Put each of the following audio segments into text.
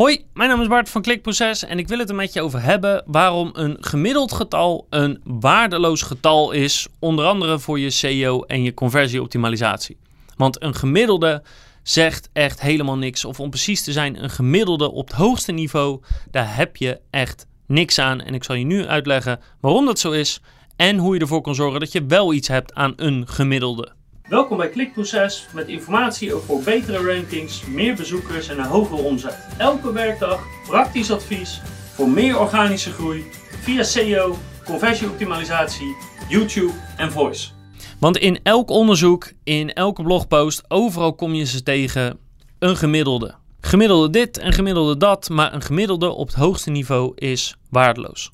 Hoi, mijn naam is Bart van Klikproces en ik wil het er met je over hebben waarom een gemiddeld getal een waardeloos getal is, onder andere voor je SEO en je conversieoptimalisatie. Want een gemiddelde zegt echt helemaal niks, of om precies te zijn, een gemiddelde op het hoogste niveau, daar heb je echt niks aan. En ik zal je nu uitleggen waarom dat zo is en hoe je ervoor kan zorgen dat je wel iets hebt aan een gemiddelde. Welkom bij Klikproces met informatie over betere rankings, meer bezoekers en een hogere omzet. Elke werkdag praktisch advies voor meer organische groei via SEO, conversieoptimalisatie, YouTube en voice. Want in elk onderzoek, in elke blogpost, overal kom je ze tegen een gemiddelde. Gemiddelde dit en gemiddelde dat, maar een gemiddelde op het hoogste niveau is waardeloos.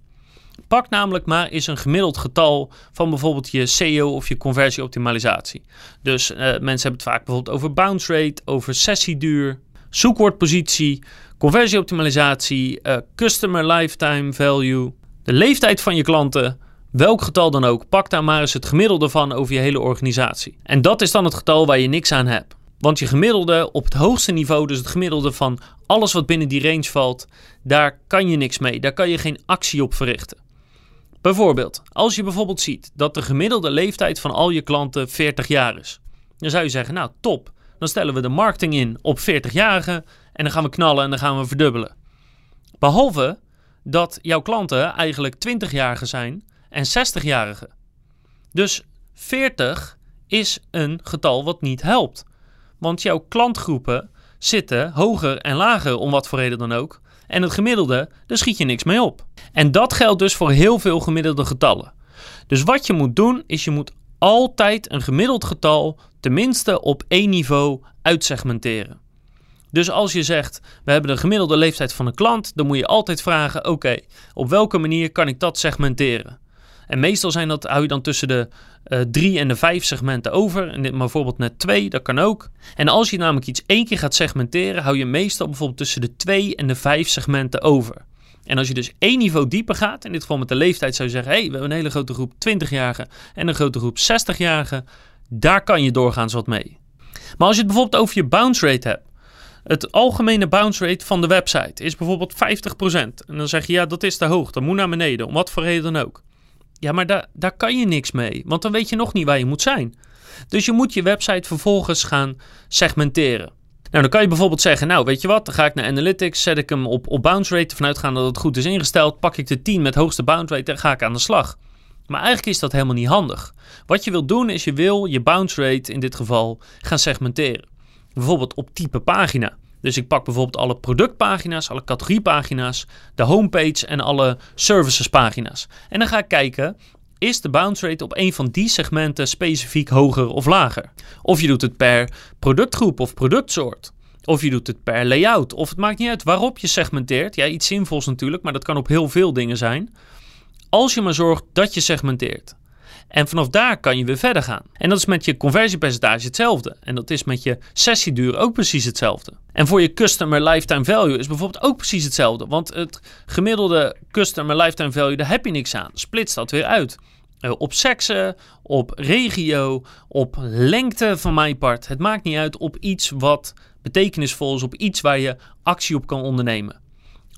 Pak namelijk maar eens een gemiddeld getal van bijvoorbeeld je SEO of je conversieoptimalisatie. Dus uh, mensen hebben het vaak bijvoorbeeld over bounce rate, over sessieduur, zoekwoordpositie, conversieoptimalisatie, uh, customer lifetime value, de leeftijd van je klanten, welk getal dan ook. Pak daar maar eens het gemiddelde van over je hele organisatie. En dat is dan het getal waar je niks aan hebt. Want je gemiddelde op het hoogste niveau, dus het gemiddelde van alles wat binnen die range valt, daar kan je niks mee. Daar kan je geen actie op verrichten. Bijvoorbeeld, als je bijvoorbeeld ziet dat de gemiddelde leeftijd van al je klanten 40 jaar is, dan zou je zeggen: Nou, top. Dan stellen we de marketing in op 40-jarigen en dan gaan we knallen en dan gaan we verdubbelen. Behalve dat jouw klanten eigenlijk 20-jarigen zijn en 60-jarigen. Dus 40 is een getal wat niet helpt. Want jouw klantgroepen zitten hoger en lager, om wat voor reden dan ook. En het gemiddelde, daar schiet je niks mee op. En dat geldt dus voor heel veel gemiddelde getallen. Dus wat je moet doen, is je moet altijd een gemiddeld getal tenminste op één niveau uitsegmenteren. Dus als je zegt, we hebben de gemiddelde leeftijd van een klant, dan moet je altijd vragen, oké, op welke manier kan ik dat segmenteren? En meestal zijn dat, hou je dan tussen de uh, drie en de vijf segmenten over. En dit maar bijvoorbeeld net twee, dat kan ook. En als je namelijk iets één keer gaat segmenteren, hou je meestal bijvoorbeeld tussen de twee en de vijf segmenten over. En als je dus één niveau dieper gaat, in dit geval met de leeftijd zou je zeggen, hé, hey, we hebben een hele grote groep 20-jarigen en een grote groep 60-jarigen. Daar kan je doorgaans wat mee. Maar als je het bijvoorbeeld over je bounce rate hebt. Het algemene bounce rate van de website is bijvoorbeeld 50%. En dan zeg je, ja, dat is te hoog, dat moet naar beneden, om wat voor reden dan ook. Ja, maar daar, daar kan je niks mee, want dan weet je nog niet waar je moet zijn. Dus je moet je website vervolgens gaan segmenteren. Nou, dan kan je bijvoorbeeld zeggen, nou weet je wat, dan ga ik naar Analytics, zet ik hem op, op bounce rate, vanuitgaan dat het goed is ingesteld, pak ik de 10 met hoogste bounce rate en ga ik aan de slag. Maar eigenlijk is dat helemaal niet handig. Wat je wil doen is je wil je bounce rate in dit geval gaan segmenteren. Bijvoorbeeld op type pagina. Dus ik pak bijvoorbeeld alle productpagina's, alle categoriepagina's, de homepage en alle servicespagina's. En dan ga ik kijken, is de bounce rate op een van die segmenten specifiek hoger of lager? Of je doet het per productgroep of productsoort. Of je doet het per layout. Of het maakt niet uit waarop je segmenteert. Ja, iets zinvols natuurlijk, maar dat kan op heel veel dingen zijn. Als je maar zorgt dat je segmenteert. En vanaf daar kan je weer verder gaan. En dat is met je conversiepercentage hetzelfde. En dat is met je sessieduur ook precies hetzelfde. En voor je customer lifetime value is bijvoorbeeld ook precies hetzelfde. Want het gemiddelde customer lifetime value, daar heb je niks aan. Splits dat weer uit. Uh, op seksen, op regio, op lengte van mijn part. Het maakt niet uit op iets wat betekenisvol is, op iets waar je actie op kan ondernemen.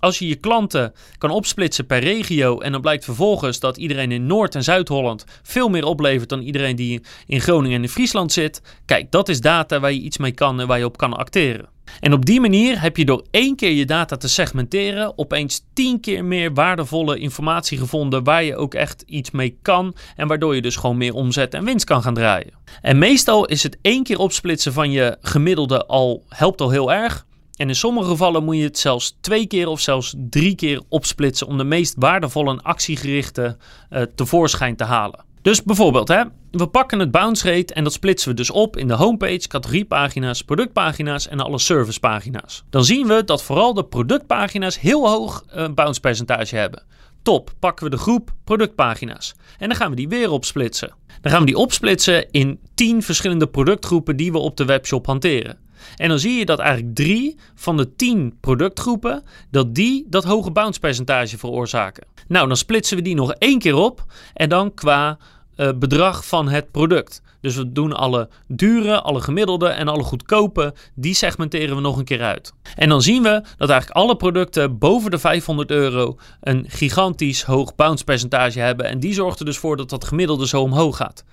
Als je je klanten kan opsplitsen per regio en dan blijkt vervolgens dat iedereen in Noord- en Zuid-Holland veel meer oplevert dan iedereen die in Groningen en in Friesland zit, kijk, dat is data waar je iets mee kan en waar je op kan acteren. En op die manier heb je door één keer je data te segmenteren opeens tien keer meer waardevolle informatie gevonden waar je ook echt iets mee kan en waardoor je dus gewoon meer omzet en winst kan gaan draaien. En meestal is het één keer opsplitsen van je gemiddelde al helpt al heel erg. En in sommige gevallen moet je het zelfs twee keer of zelfs drie keer opsplitsen om de meest waardevolle en actiegerichte uh, tevoorschijn te halen. Dus bijvoorbeeld, hè, we pakken het bounce rate en dat splitsen we dus op in de homepage, categoriepagina's, productpagina's en alle servicepagina's. Dan zien we dat vooral de productpagina's heel hoog uh, bounce percentage hebben. Top, pakken we de groep productpagina's. En dan gaan we die weer opsplitsen. Dan gaan we die opsplitsen in 10 verschillende productgroepen die we op de webshop hanteren. En dan zie je dat eigenlijk drie van de tien productgroepen, dat die dat hoge bounce percentage veroorzaken. Nou, dan splitsen we die nog één keer op en dan qua eh, bedrag van het product. Dus we doen alle dure, alle gemiddelde en alle goedkope, die segmenteren we nog een keer uit. En dan zien we dat eigenlijk alle producten boven de 500 euro een gigantisch hoog bounce percentage hebben. En die zorgt er dus voor dat dat gemiddelde zo omhoog gaat.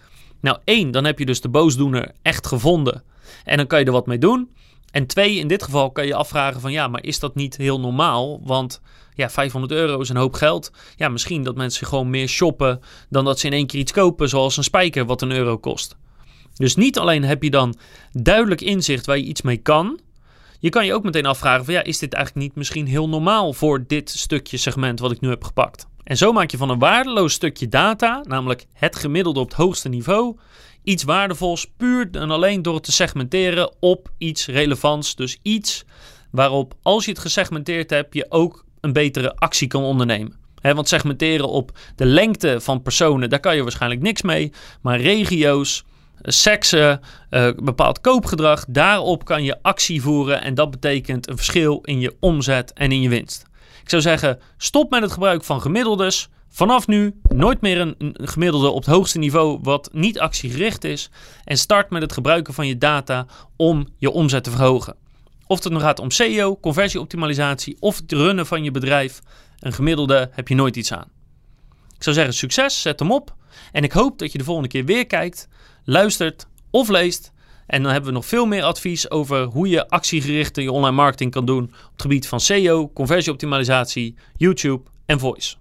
Nou, één, dan heb je dus de boosdoener echt gevonden. En dan kan je er wat mee doen. En twee, in dit geval kan je afvragen van ja, maar is dat niet heel normaal? Want ja, 500 euro is een hoop geld. Ja, misschien dat mensen gewoon meer shoppen dan dat ze in één keer iets kopen, zoals een spijker wat een euro kost. Dus niet alleen heb je dan duidelijk inzicht waar je iets mee kan. Je kan je ook meteen afvragen van ja, is dit eigenlijk niet misschien heel normaal voor dit stukje segment wat ik nu heb gepakt? En zo maak je van een waardeloos stukje data, namelijk het gemiddelde op het hoogste niveau, iets waardevols puur en alleen door het te segmenteren op iets relevants. Dus iets waarop, als je het gesegmenteerd hebt, je ook een betere actie kan ondernemen. want segmenteren op de lengte van personen, daar kan je waarschijnlijk niks mee. Maar regio's, seksen, uh, bepaald koopgedrag, daarop kan je actie voeren. En dat betekent een verschil in je omzet en in je winst. Ik zou zeggen, stop met het gebruik van gemiddeldes. Vanaf nu nooit meer een, gemiddelde op het hoogste niveau wat niet actiegericht is. En start met het gebruiken van je data om je omzet te verhogen. Of het nu gaat om SEO, conversieoptimalisatie of het runnen van je bedrijf. Een gemiddelde heb je nooit iets aan. Ik zou zeggen succes, zet hem op. En ik hoop dat je de volgende keer weer kijkt, luistert of leest. En dan hebben we nog veel meer advies over hoe je actiegerichte je online marketing kan doen op het gebied van SEO, conversieoptimalisatie, YouTube en voice.